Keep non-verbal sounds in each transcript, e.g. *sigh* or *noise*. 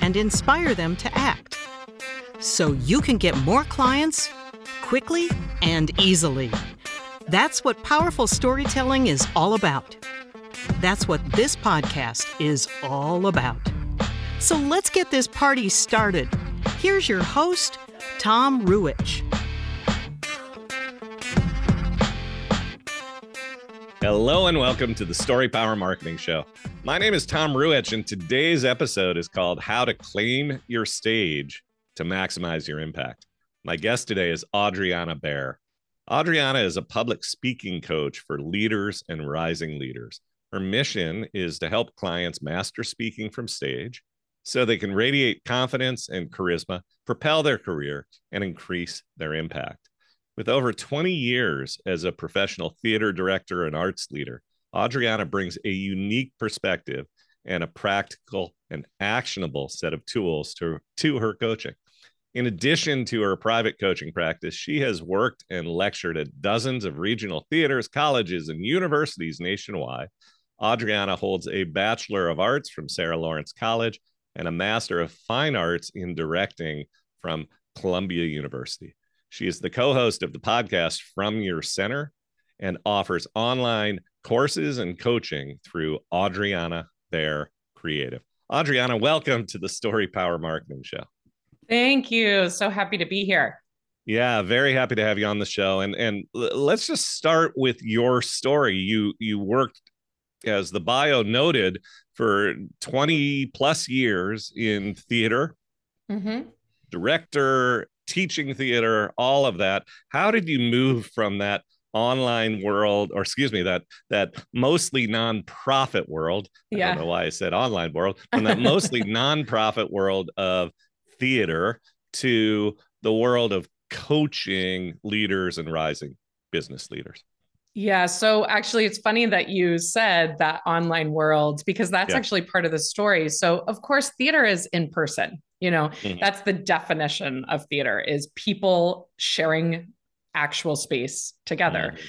and inspire them to act so you can get more clients quickly and easily. That's what powerful storytelling is all about. That's what this podcast is all about. So let's get this party started. Here's your host, Tom Ruwitch. Hello and welcome to the Story Power Marketing Show. My name is Tom Ruwitch, and today's episode is called How to Claim Your Stage to Maximize Your Impact. My guest today is Adriana Baer. Adriana is a public speaking coach for leaders and rising leaders. Her mission is to help clients master speaking from stage so they can radiate confidence and charisma, propel their career, and increase their impact. With over 20 years as a professional theater director and arts leader, Adriana brings a unique perspective and a practical and actionable set of tools to, to her coaching. In addition to her private coaching practice, she has worked and lectured at dozens of regional theaters, colleges, and universities nationwide. Adriana holds a Bachelor of Arts from Sarah Lawrence College and a Master of Fine Arts in Directing from Columbia University. She is the co host of the podcast From Your Center and offers online courses and coaching through Adriana Baer Creative. Adriana, welcome to the Story Power Marketing Show. Thank you. So happy to be here. Yeah, very happy to have you on the show. And and let's just start with your story. You you worked as the bio noted for 20 plus years in theater, mm-hmm. director, teaching theater, all of that. How did you move from that online world, or excuse me, that that mostly nonprofit world? Yeah. I don't know why I said online world, *laughs* from that mostly nonprofit world of theater to the world of coaching leaders and rising business leaders? Yeah. So actually, it's funny that you said that online world because that's yeah. actually part of the story. So, of course, theater is in person. You know, mm-hmm. that's the definition of theater is people sharing actual space together. Mm-hmm.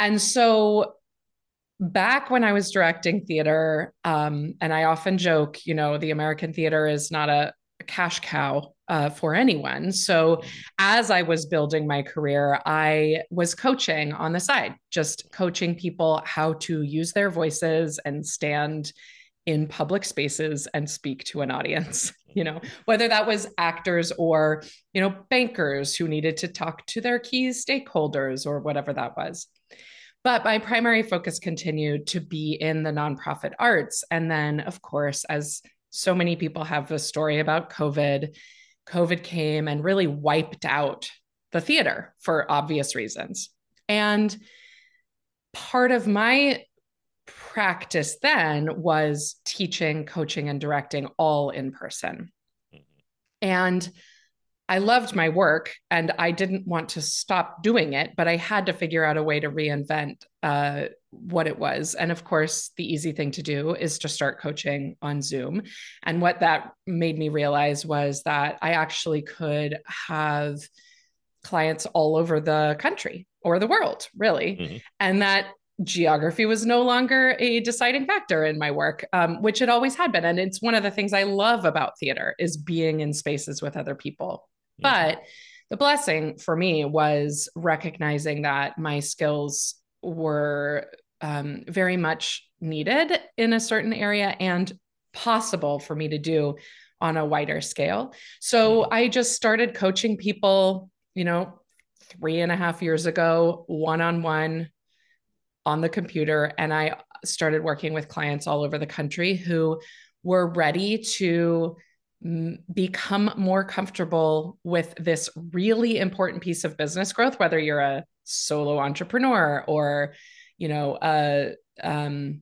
And so back when I was directing theater, um, and I often joke, you know, the American theater is not a, cash cow uh, for anyone. So, as I was building my career, I was coaching on the side, just coaching people how to use their voices and stand in public spaces and speak to an audience *laughs* you know whether that was actors or you know bankers who needed to talk to their key stakeholders or whatever that was but my primary focus continued to be in the nonprofit arts and then of course as so many people have a story about COVID. COVID came and really wiped out the theater for obvious reasons. And part of my practice then was teaching, coaching, and directing all in person. Mm-hmm. And I loved my work and I didn't want to stop doing it, but I had to figure out a way to reinvent uh, what it was. And of course, the easy thing to do is to start coaching on Zoom. And what that made me realize was that I actually could have clients all over the country or the world, really. Mm-hmm. And that geography was no longer a deciding factor in my work um, which it always had been and it's one of the things i love about theater is being in spaces with other people but the blessing for me was recognizing that my skills were um, very much needed in a certain area and possible for me to do on a wider scale. So mm-hmm. I just started coaching people, you know, three and a half years ago, one on one on the computer. And I started working with clients all over the country who were ready to become more comfortable with this really important piece of business growth whether you're a solo entrepreneur or you know a um,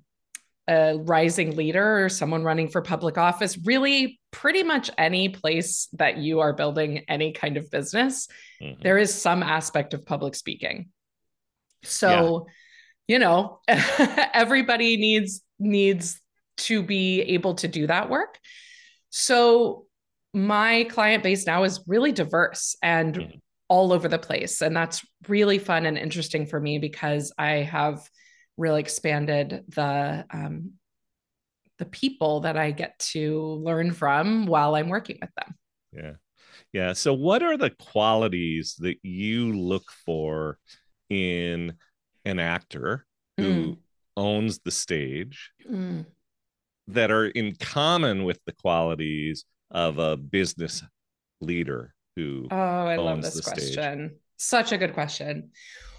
a rising leader or someone running for public office really pretty much any place that you are building any kind of business, mm-hmm. there is some aspect of public speaking. So, yeah. You know, *laughs* everybody needs needs to be able to do that work. So, my client base now is really diverse and mm-hmm. all over the place. And that's really fun and interesting for me because I have really expanded the um, the people that I get to learn from while I'm working with them. Yeah. Yeah. So what are the qualities that you look for in an actor who mm. owns the stage mm. that are in common with the qualities of a business leader who Oh, I love this question. Stage? Such a good question.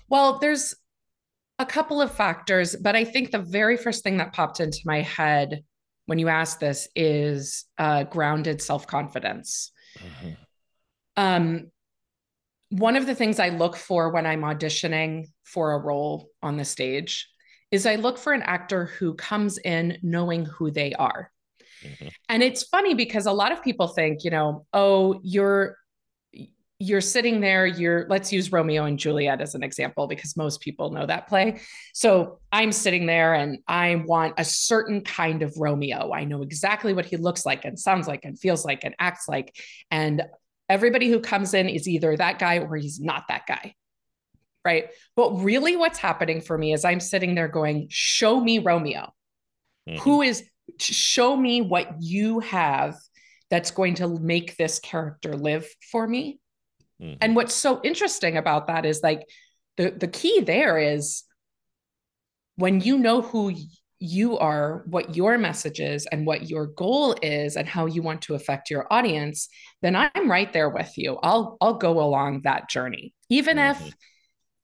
Well, there's a couple of factors, but I think the very first thing that popped into my head when you asked this is uh, grounded self confidence. Mm-hmm. Um, one of the things I look for when I'm auditioning for a role on the stage is I look for an actor who comes in knowing who they are. Mm-hmm. And it's funny because a lot of people think, you know, oh, you're you're sitting there you're let's use romeo and juliet as an example because most people know that play so i'm sitting there and i want a certain kind of romeo i know exactly what he looks like and sounds like and feels like and acts like and everybody who comes in is either that guy or he's not that guy right but really what's happening for me is i'm sitting there going show me romeo mm-hmm. who is show me what you have that's going to make this character live for me Mm-hmm. And what's so interesting about that is like the the key there is when you know who you are, what your message is, and what your goal is, and how you want to affect your audience, then I'm right there with you. I'll I'll go along that journey, even mm-hmm. if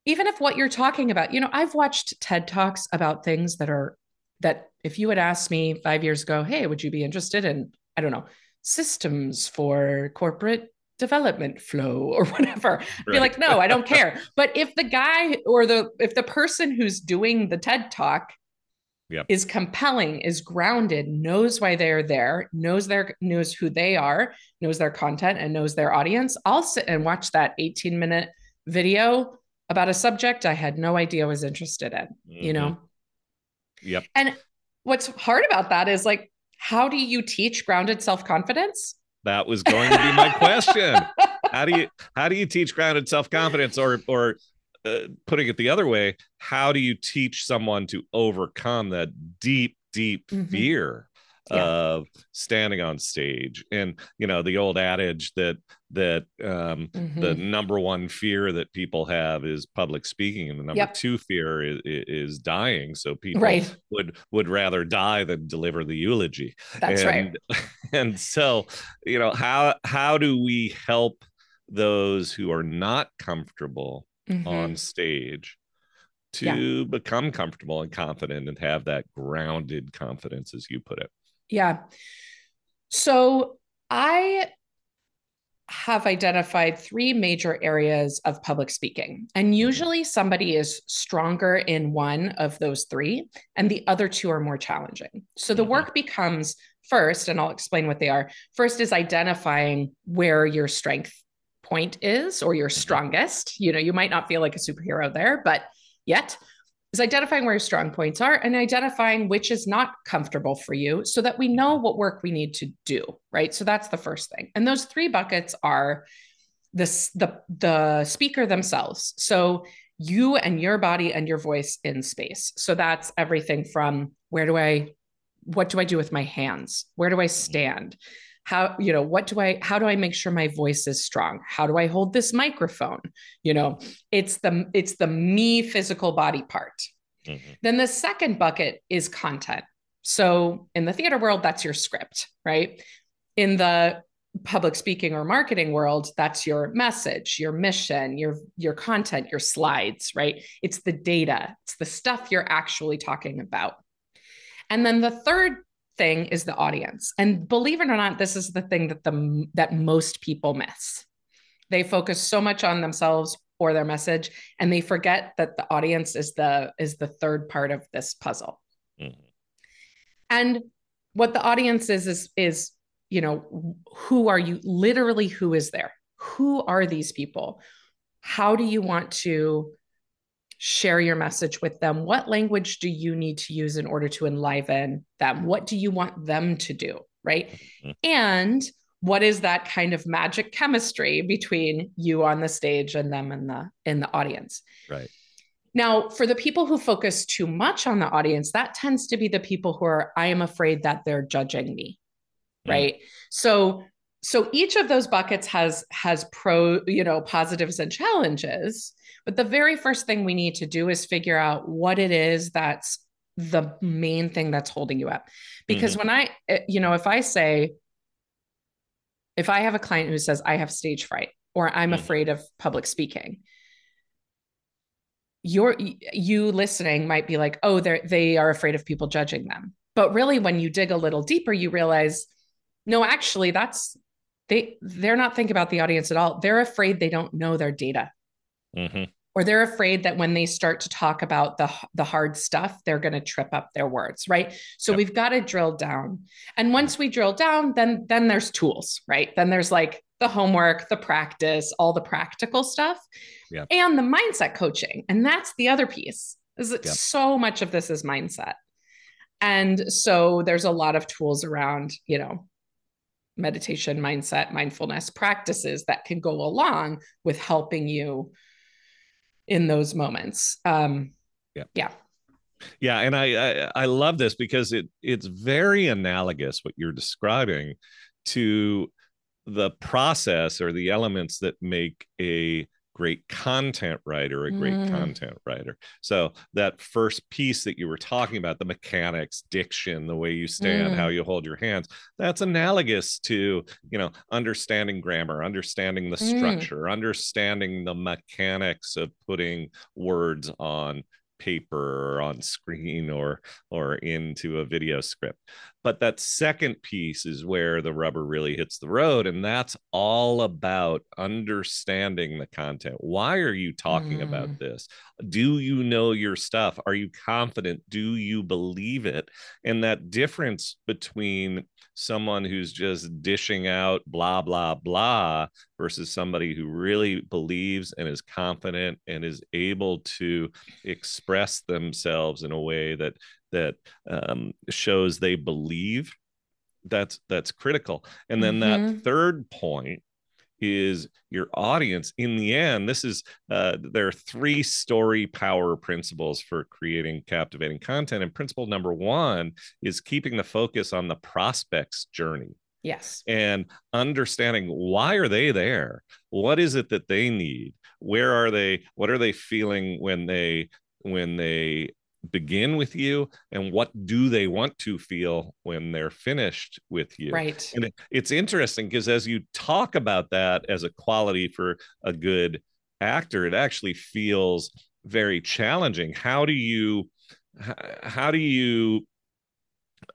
even if what you're talking about, you know, I've watched TED talks about things that are that if you had asked me five years ago, hey, would you be interested in I don't know systems for corporate development flow *laughs* or whatever right. be like no i don't *laughs* care but if the guy or the if the person who's doing the ted talk yep. is compelling is grounded knows why they're there knows their knows who they are knows their content and knows their audience i'll sit and watch that 18 minute video about a subject i had no idea I was interested in mm-hmm. you know yep and what's hard about that is like how do you teach grounded self-confidence that was going to be my question. *laughs* how do you how do you teach grounded self confidence, or or uh, putting it the other way, how do you teach someone to overcome that deep, deep mm-hmm. fear yeah. of standing on stage and you know the old adage that that um, mm-hmm. the number one fear that people have is public speaking and the number yep. two fear is, is dying so people right. would would rather die than deliver the eulogy that's and, right *laughs* and so you know how how do we help those who are not comfortable mm-hmm. on stage to yeah. become comfortable and confident and have that grounded confidence as you put it yeah. So I have identified three major areas of public speaking. And mm-hmm. usually somebody is stronger in one of those three, and the other two are more challenging. So the mm-hmm. work becomes first, and I'll explain what they are. First is identifying where your strength point is or your mm-hmm. strongest. You know, you might not feel like a superhero there, but yet is identifying where your strong points are and identifying which is not comfortable for you so that we know what work we need to do right? So that's the first thing. And those three buckets are this the the speaker themselves. So you and your body and your voice in space. So that's everything from where do i what do i do with my hands? Where do i stand how you know what do i how do i make sure my voice is strong? How do i hold this microphone? You know it's the it's the me physical body part. Mm-hmm. then the second bucket is content. So in the theater world that's your script right? In the public speaking or marketing world that's your message your mission your your content your slides right? It's the data. It's the stuff you're actually talking about. And then the third thing is the audience. And believe it or not, this is the thing that the that most people miss. They focus so much on themselves or their message and they forget that the audience is the is the third part of this puzzle. Mm-hmm. And what the audience is is is you know, who are you literally who is there? Who are these people? How do you want to share your message with them? What language do you need to use in order to enliven them? What do you want them to do? Right. Mm-hmm. And what is that kind of magic chemistry between you on the stage and them in the in the audience right now for the people who focus too much on the audience that tends to be the people who are i am afraid that they're judging me mm. right so so each of those buckets has has pro you know positives and challenges but the very first thing we need to do is figure out what it is that's the main thing that's holding you up because mm-hmm. when i eh, you know if i say if I have a client who says, I have stage fright or I'm mm-hmm. afraid of public speaking, you're you listening might be like, oh, they're they are afraid of people judging them. But really, when you dig a little deeper, you realize, no, actually, that's they they're not thinking about the audience at all. They're afraid they don't know their data. Mm-hmm or they're afraid that when they start to talk about the the hard stuff they're going to trip up their words right so yep. we've got to drill down and once we drill down then then there's tools right then there's like the homework the practice all the practical stuff yep. and the mindset coaching and that's the other piece is that yep. so much of this is mindset and so there's a lot of tools around you know meditation mindset mindfulness practices that can go along with helping you in those moments. Um, yeah. Yeah. Yeah, and I, I I love this because it it's very analogous what you're describing to the process or the elements that make a great content writer, a great mm. content writer. So that first piece that you were talking about, the mechanics, diction, the way you stand, mm. how you hold your hands, that's analogous to, you know, understanding grammar, understanding the mm. structure, mm. understanding the mechanics of putting words on paper or on screen or or into a video script. But that second piece is where the rubber really hits the road and that's all about understanding the content. Why are you talking mm. about this? Do you know your stuff? Are you confident? Do you believe it? And that difference between someone who's just dishing out blah blah blah versus somebody who really believes and is confident and is able to express themselves in a way that that um, shows they believe that's that's critical and then mm-hmm. that third point is your audience. In the end this is uh, there are three story power principles for creating captivating content and principle number one is keeping the focus on the prospect's journey. Yes. And understanding why are they there? What is it that they need? Where are they what are they feeling when they when they begin with you and what do they want to feel when they're finished with you. Right. And it, it's interesting because as you talk about that as a quality for a good actor it actually feels very challenging. How do you how do you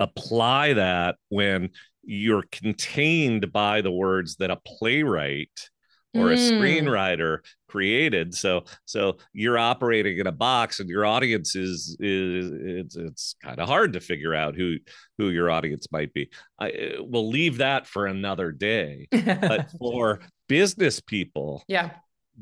apply that when you're contained by the words that a playwright or a mm. screenwriter created. So so you're operating in a box and your audience is is it's it's kind of hard to figure out who who your audience might be. I uh, will leave that for another day but *laughs* for business people yeah.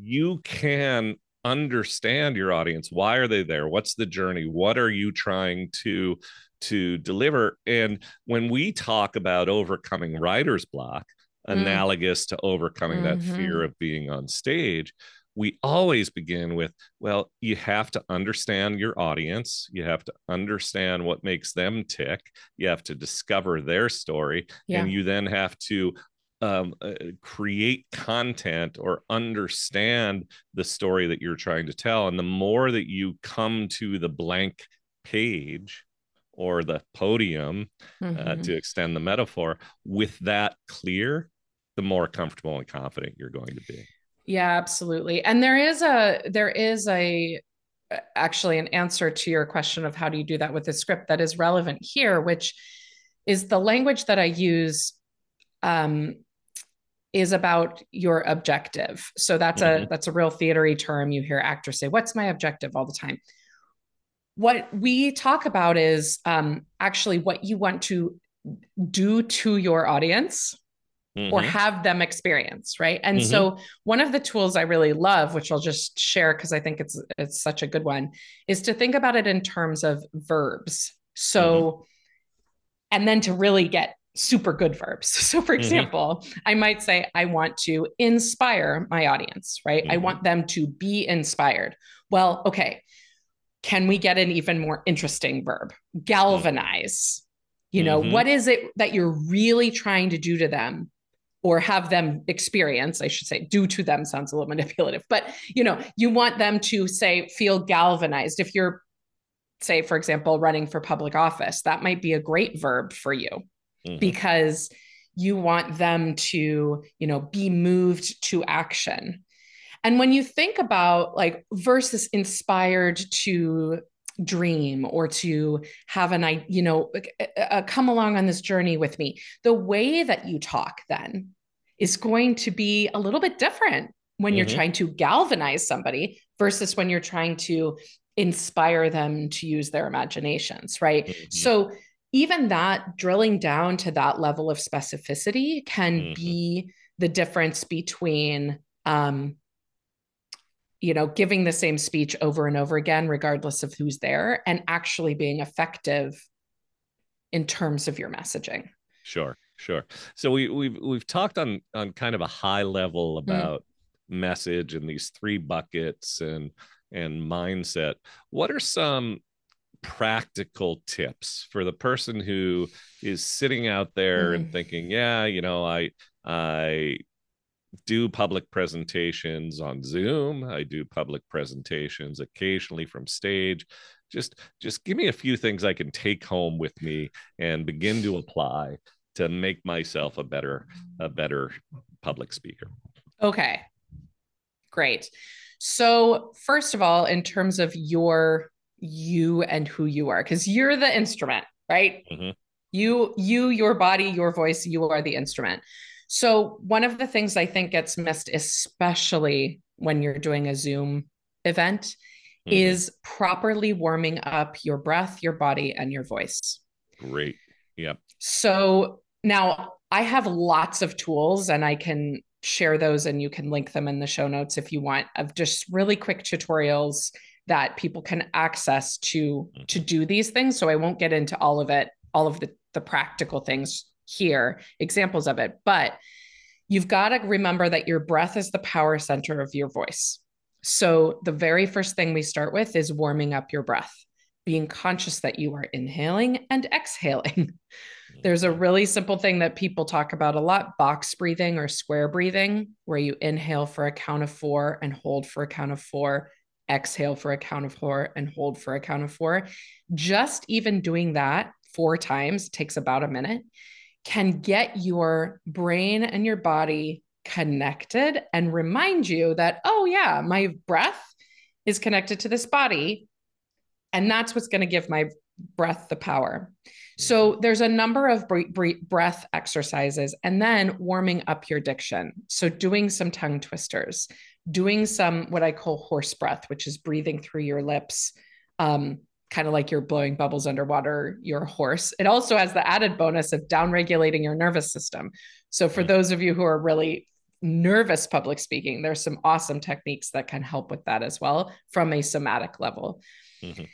you can understand your audience. Why are they there? What's the journey? What are you trying to to deliver? And when we talk about overcoming writer's block mm. analogous to overcoming mm-hmm. that fear of being on stage we always begin with well you have to understand your audience you have to understand what makes them tick you have to discover their story yeah. and you then have to um, uh, create content or understand the story that you're trying to tell and the more that you come to the blank page or the podium mm-hmm. uh, to extend the metaphor with that clear the more comfortable and confident you're going to be. Yeah, absolutely. And there is a there is a actually an answer to your question of how do you do that with a script that is relevant here, which is the language that I use um, is about your objective. So that's mm-hmm. a that's a real theatery term. You hear actors say, "What's my objective?" all the time. What we talk about is um, actually what you want to do to your audience mm-hmm. or have them experience right and mm-hmm. so one of the tools i really love which i'll just share because i think it's it's such a good one is to think about it in terms of verbs so mm-hmm. and then to really get super good verbs *laughs* so for mm-hmm. example i might say i want to inspire my audience right i mm-hmm. want them to be inspired well okay can we get an even more interesting verb galvanize you know mm-hmm. what is it that you're really trying to do to them or have them experience i should say do to them sounds a little *laughs* manipulative but you know you want them to say feel galvanized if you're say for example running for public office that might be a great verb for you mm-hmm. because you want them to you know be moved to action and when you think about like versus inspired to dream or to have an i you know uh, come along on this journey with me the way that you talk then is going to be a little bit different when mm-hmm. you're trying to galvanize somebody versus when you're trying to inspire them to use their imaginations right mm-hmm. so even that drilling down to that level of specificity can mm-hmm. be the difference between um, you know, giving the same speech over and over again, regardless of who's there, and actually being effective in terms of your messaging. Sure, sure. So we we've we've talked on on kind of a high level mm. about mm. message and these three buckets and and mindset. What are some practical tips for the person who is sitting out there mm. and thinking, yeah, you know, I I do public presentations on Zoom. I do public presentations occasionally from stage. Just just give me a few things I can take home with me and begin to apply to make myself a better a better public speaker. Okay. Great. So, first of all, in terms of your you and who you are cuz you're the instrument, right? Mm-hmm. You you your body, your voice, you are the instrument. So, one of the things I think gets missed, especially when you're doing a Zoom event, mm-hmm. is properly warming up your breath, your body, and your voice. Great. Yep. So, now I have lots of tools and I can share those and you can link them in the show notes if you want of just really quick tutorials that people can access to mm-hmm. to do these things so i won't get into all of it all of the the practical things here, examples of it. But you've got to remember that your breath is the power center of your voice. So the very first thing we start with is warming up your breath, being conscious that you are inhaling and exhaling. *laughs* There's a really simple thing that people talk about a lot box breathing or square breathing, where you inhale for a count of four and hold for a count of four, exhale for a count of four and hold for a count of four. Just even doing that four times takes about a minute can get your brain and your body connected and remind you that, oh, yeah, my breath is connected to this body. And that's what's going to give my breath the power. So there's a number of breath exercises and then warming up your diction. So doing some tongue twisters, doing some what I call horse breath, which is breathing through your lips, um, kind of like you're blowing bubbles underwater your horse. It also has the added bonus of downregulating your nervous system. So for mm-hmm. those of you who are really nervous public speaking, there's some awesome techniques that can help with that as well from a somatic level. Mm-hmm.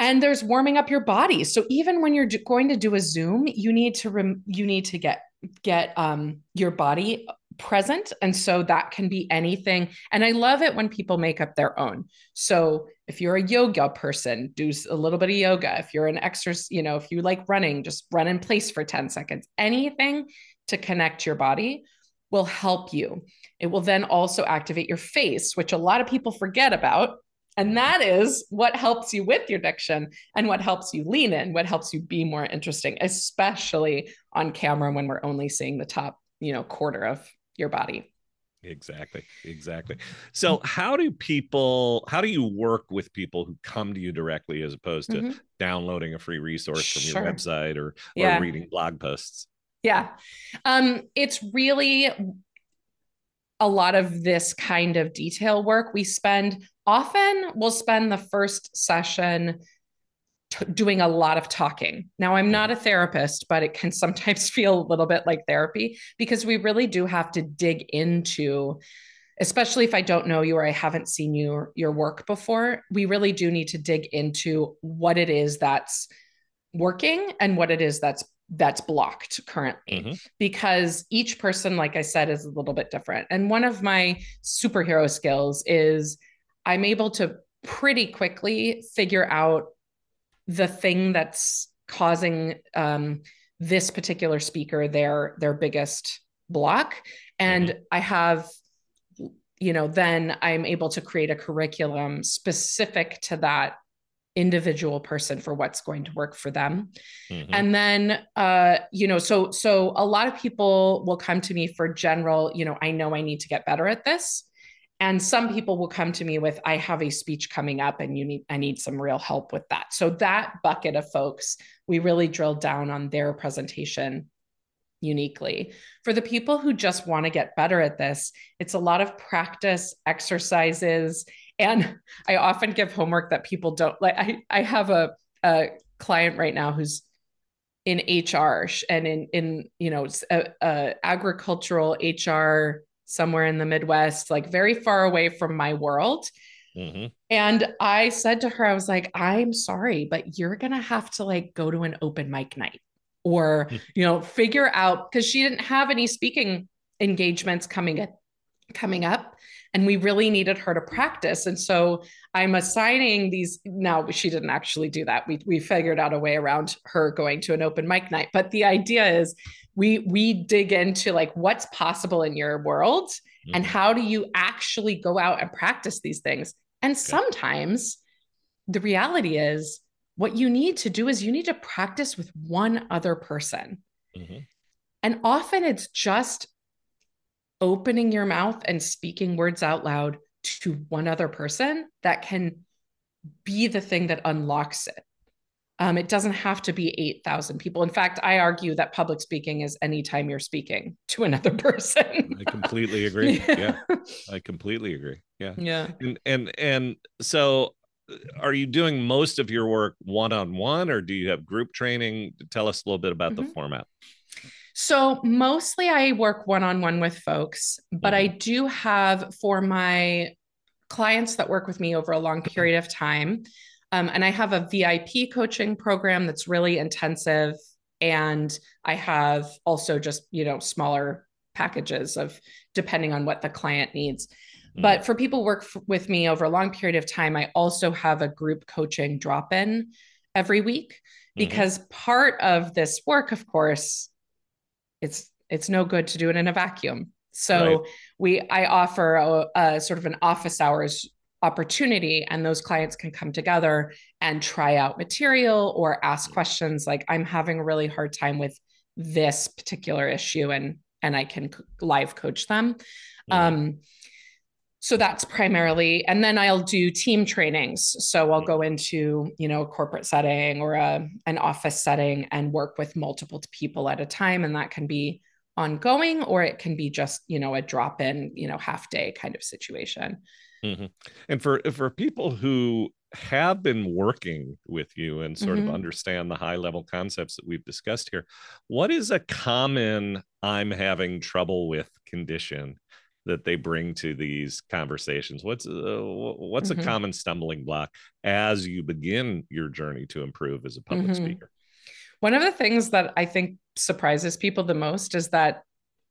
And there's warming up your body. So even when you're going to do a Zoom, you need to rem- you need to get get um, your body present. And so that can be anything. And I love it when people make up their own. So if you're a yoga person, do a little bit of yoga. If you're an exercise, you know, if you like running, just run in place for 10 seconds. Anything to connect your body will help you. It will then also activate your face, which a lot of people forget about. And that is what helps you with your diction and what helps you lean in, what helps you be more interesting, especially on camera when we're only seeing the top, you know, quarter of your body. Exactly. Exactly. So how do people how do you work with people who come to you directly as opposed to mm-hmm. downloading a free resource from sure. your website or, or yeah. reading blog posts? Yeah. Um, it's really a lot of this kind of detail work. We spend often we'll spend the first session t- doing a lot of talking. Now, I'm not a therapist, but it can sometimes *laughs* feel a little bit like therapy because we really do have to dig into especially if I don't know you or I haven't seen your your work before, we really do need to dig into what it is that's working and what it is that's that's blocked currently mm-hmm. because each person like I said is a little bit different. And one of my superhero skills is I'm able to pretty quickly figure out the thing that's causing um, this particular speaker their their biggest block and mm-hmm. i have you know then i'm able to create a curriculum specific to that individual person for what's going to work for them mm-hmm. and then uh you know so so a lot of people will come to me for general you know i know i need to get better at this and some people will come to me with i have a speech coming up and you need i need some real help with that. So that bucket of folks we really drill down on their presentation uniquely. For the people who just want to get better at this it's a lot of practice exercises and i often give homework that people don't like i, I have a, a client right now who's in hr and in in you know a, agricultural hr somewhere in the Midwest, like very far away from my world. Mm-hmm. And I said to her, I was like, I'm sorry, but you're going to have to like go to an open mic night or, hmm. you know, figure out because she didn't have any speaking engagements coming up, coming up. And we really needed her to practice. And so I'm assigning these. Now, she didn't actually do that. We, we figured out a way around her going to an open mic night. But the idea is we we dig into like what's possible in your world mm-hmm. and how do you actually go out and practice these things and okay. sometimes the reality is what you need to do is you need to practice with one other person mm-hmm. and often it's just opening your mouth and speaking words out loud to one other person that can be the thing that unlocks it um, it doesn't have to be 8,000 people. In fact, I argue that public speaking is anytime you're speaking to another *laughs* person. I completely agree. *laughs* Yeah. yeah. I completely agree. Yeah. Yeah. And, and, and so uh, are you doing most of your work one-on-one or do you have group training? Tell us a little bit about mm-hmm. the format. So mostly I work one-on-one with folks, but mm-hmm. I do have for my clients that work with me over a long period of time, um, and I have a VIP coaching program that's really intensive. And I have also just, you know, smaller packages of depending on what the client needs. Mm-hmm. But for people work f- with me over a long period of time, I also have a group coaching drop in every week mm-hmm. because mm-hmm. part of this work, of course, it's it's no good to do it in a vacuum. So right. we I offer a, a, sort of an office hours opportunity and those clients can come together and try out material or ask questions like i'm having a really hard time with this particular issue and and i can live coach them um so that's primarily and then i'll do team trainings so i'll go into you know a corporate setting or a, an office setting and work with multiple people at a time and that can be ongoing or it can be just you know a drop in you know half day kind of situation Mm-hmm. And for for people who have been working with you and sort mm-hmm. of understand the high level concepts that we've discussed here, what is a common I'm having trouble with condition that they bring to these conversations? What's uh, what's mm-hmm. a common stumbling block as you begin your journey to improve as a public mm-hmm. speaker? One of the things that I think surprises people the most is that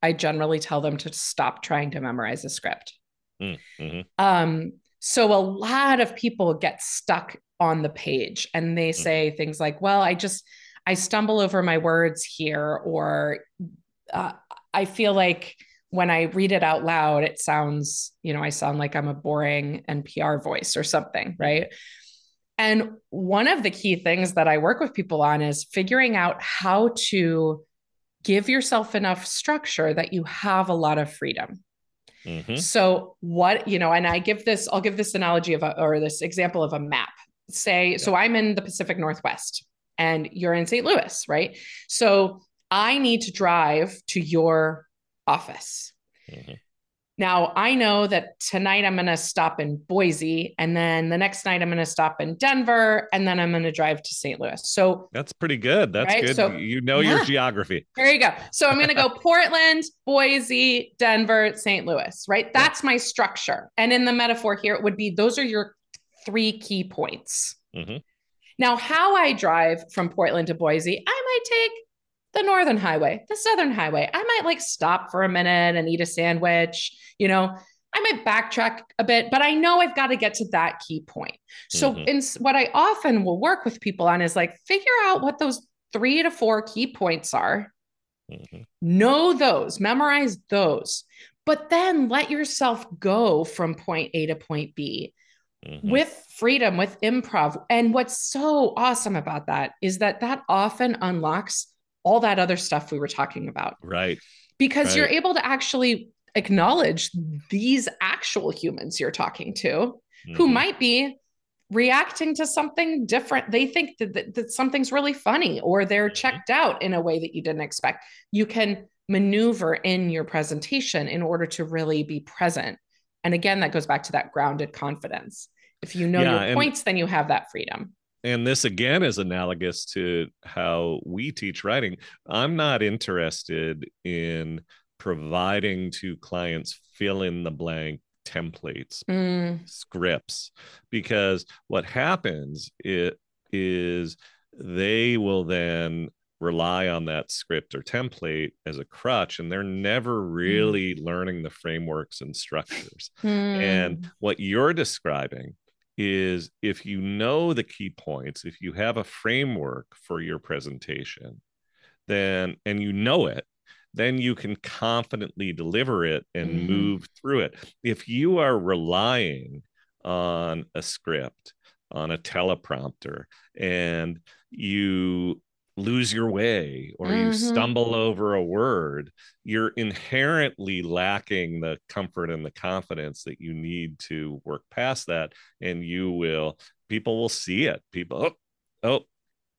I generally tell them to stop trying to memorize a script. Mm, mm-hmm. Um, so a lot of people get stuck on the page and they mm-hmm. say things like, well, I just, I stumble over my words here, or uh, I feel like when I read it out loud, it sounds, you know, I sound like I'm a boring NPR voice or something, mm-hmm. right? And one of the key things that I work with people on is figuring out how to give yourself enough structure that you have a lot of freedom. Mm-hmm. So what, you know, and I give this, I'll give this analogy of a, or this example of a map. Say, yeah. so I'm in the Pacific Northwest and you're in St. Louis, right? So I need to drive to your office. Mm-hmm. Now, I know that tonight I'm going to stop in Boise, and then the next night I'm going to stop in Denver, and then I'm going to drive to St. Louis. So that's pretty good. That's right? good. So, you know yeah. your geography. There you go. So I'm going to go *laughs* Portland, Boise, Denver, St. Louis, right? That's my structure. And in the metaphor here, it would be those are your three key points. Mm-hmm. Now, how I drive from Portland to Boise, I might take the northern highway, the southern highway. I might like stop for a minute and eat a sandwich, you know. I might backtrack a bit, but I know I've got to get to that key point. So, mm-hmm. in what I often will work with people on is like figure out what those three to four key points are. Mm-hmm. Know those, memorize those, but then let yourself go from point A to point B mm-hmm. with freedom, with improv. And what's so awesome about that is that that often unlocks all that other stuff we were talking about. Right. Because right. you're able to actually acknowledge these actual humans you're talking to mm-hmm. who might be reacting to something different. They think that, that, that something's really funny or they're mm-hmm. checked out in a way that you didn't expect. You can maneuver in your presentation in order to really be present. And again, that goes back to that grounded confidence. If you know yeah, your points, then you have that freedom and this again is analogous to how we teach writing i'm not interested in providing to clients fill in the blank templates mm. scripts because what happens it is they will then rely on that script or template as a crutch and they're never mm. really mm. learning the frameworks and structures mm. and what you're describing is if you know the key points, if you have a framework for your presentation, then and you know it, then you can confidently deliver it and mm-hmm. move through it. If you are relying on a script, on a teleprompter, and you lose your way or mm-hmm. you stumble over a word, you're inherently lacking the comfort and the confidence that you need to work past that. And you will, people will see it. People, oh, oh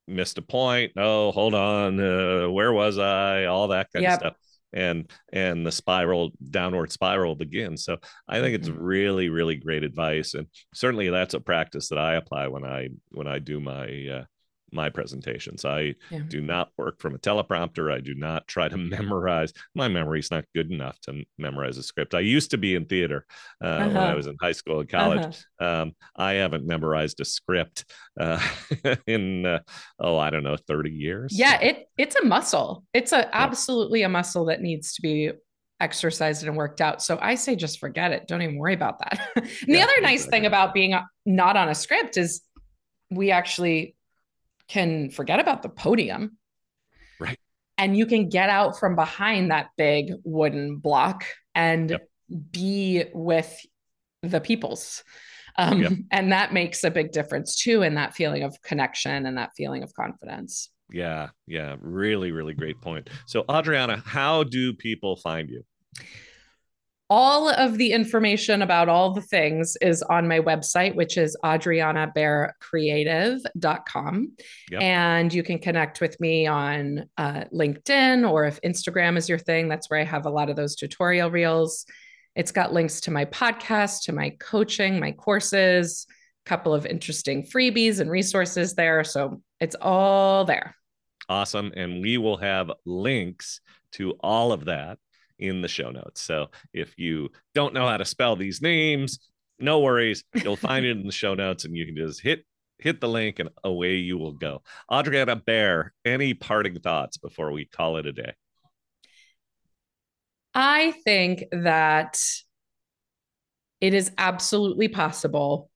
missed a point. Oh, hold on. Uh, where was I? All that kind yep. of stuff. And and the spiral downward spiral begins. So I think it's mm-hmm. really really great advice, and certainly that's a practice that I apply when I when I do my uh, my presentations. I yeah. do not work from a teleprompter. I do not try to *laughs* memorize. My memory is not good enough to memorize a script. I used to be in theater uh, uh-huh. when I uh-huh. was in high school and college. Uh-huh. Um, I haven't memorized a script uh, *laughs* in uh, oh I don't know thirty years. Yeah, it it's a muscle. It's a absolutely a muscle that needs to be exercised and worked out. So I say just forget it. Don't even worry about that. *laughs* and yeah, the other nice thing about being not on a script is we actually can forget about the podium. Right. And you can get out from behind that big wooden block and yep. be with the peoples. Um, yep. *laughs* And that makes a big difference too in that feeling of connection and that feeling of confidence. Yeah. Yeah. Really, really great point. So, Adriana, how do people find you? All of the information about all the things is on my website, which is adrianabaercreative.com. Yep. And you can connect with me on uh, LinkedIn or if Instagram is your thing, that's where I have a lot of those tutorial reels. It's got links to my podcast, to my coaching, my courses, a couple of interesting freebies and resources there. So it's all there. Awesome. And we will have links to all of that in the show notes. So if you don't know how to spell these names, no worries. You'll find it in the show notes and you can just hit hit the link and away you will go. Adriana Baer, any parting thoughts before we call it a day? I think that it is absolutely possible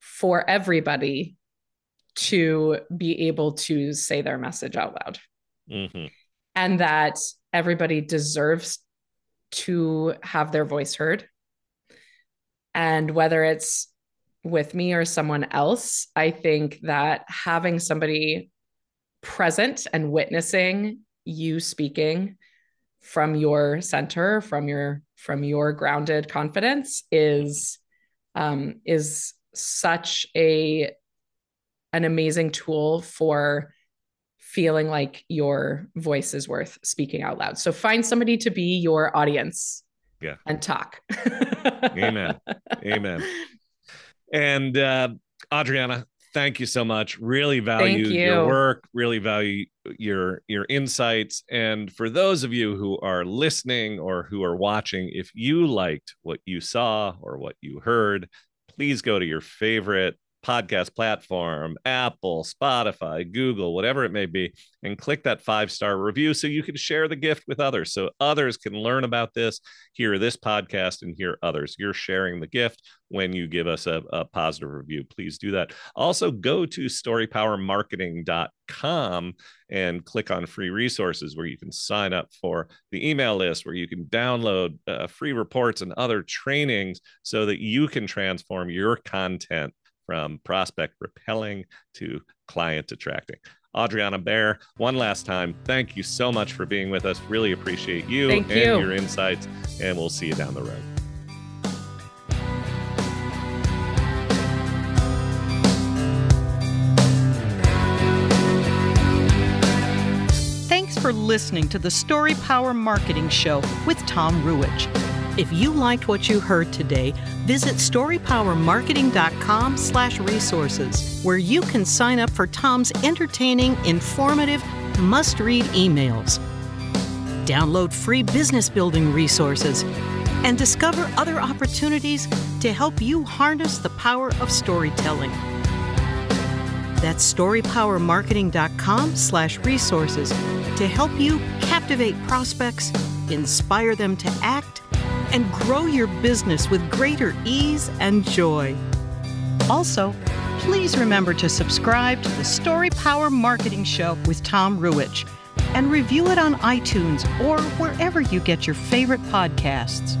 for everybody to be able to say their message out loud. Mm-hmm. And that everybody deserves to have their voice heard. And whether it's with me or someone else, I think that having somebody present and witnessing you speaking from your center, from your from your grounded confidence is um, is such a an amazing tool for feeling like your voice is worth speaking out loud. So find somebody to be your audience Yeah. And talk. *laughs* Amen. Amen. And uh, Adriana, thank you so much. Really value you. your work, really value your your insights. And for those of you who are listening or who are watching, if you liked what you saw or what you heard, please go to your favorite podcast platform, Apple, Spotify, Google, whatever it may be, and click that five star review so you can share the gift with others. So others can learn about this, hear this podcast, and hear others. You're sharing the gift when you give us a, a positive review. Please do that. Also, go to storypowermarketing.com and click on free resources where you can sign up for the email list, where you can download uh, free reports and other trainings so that you can transform your content from prospect repelling to client attracting. Adriana Baer, one last time, thank you so much for being with us. Really appreciate you thank and you. your insights, and we'll see you down the road. Thanks for listening to the Story Power Marketing Show with Tom Ruwitch. If you liked what you heard today, visit storypowermarketing.com slash resources, where you can sign up for Tom's entertaining, informative, must-read emails. Download free business building resources and discover other opportunities to help you harness the power of storytelling. That's storypowermarketing.com slash resources to help you captivate prospects, inspire them to act, and grow your business with greater ease and joy. Also, please remember to subscribe to the Story Power Marketing Show with Tom Ruwitch and review it on iTunes or wherever you get your favorite podcasts.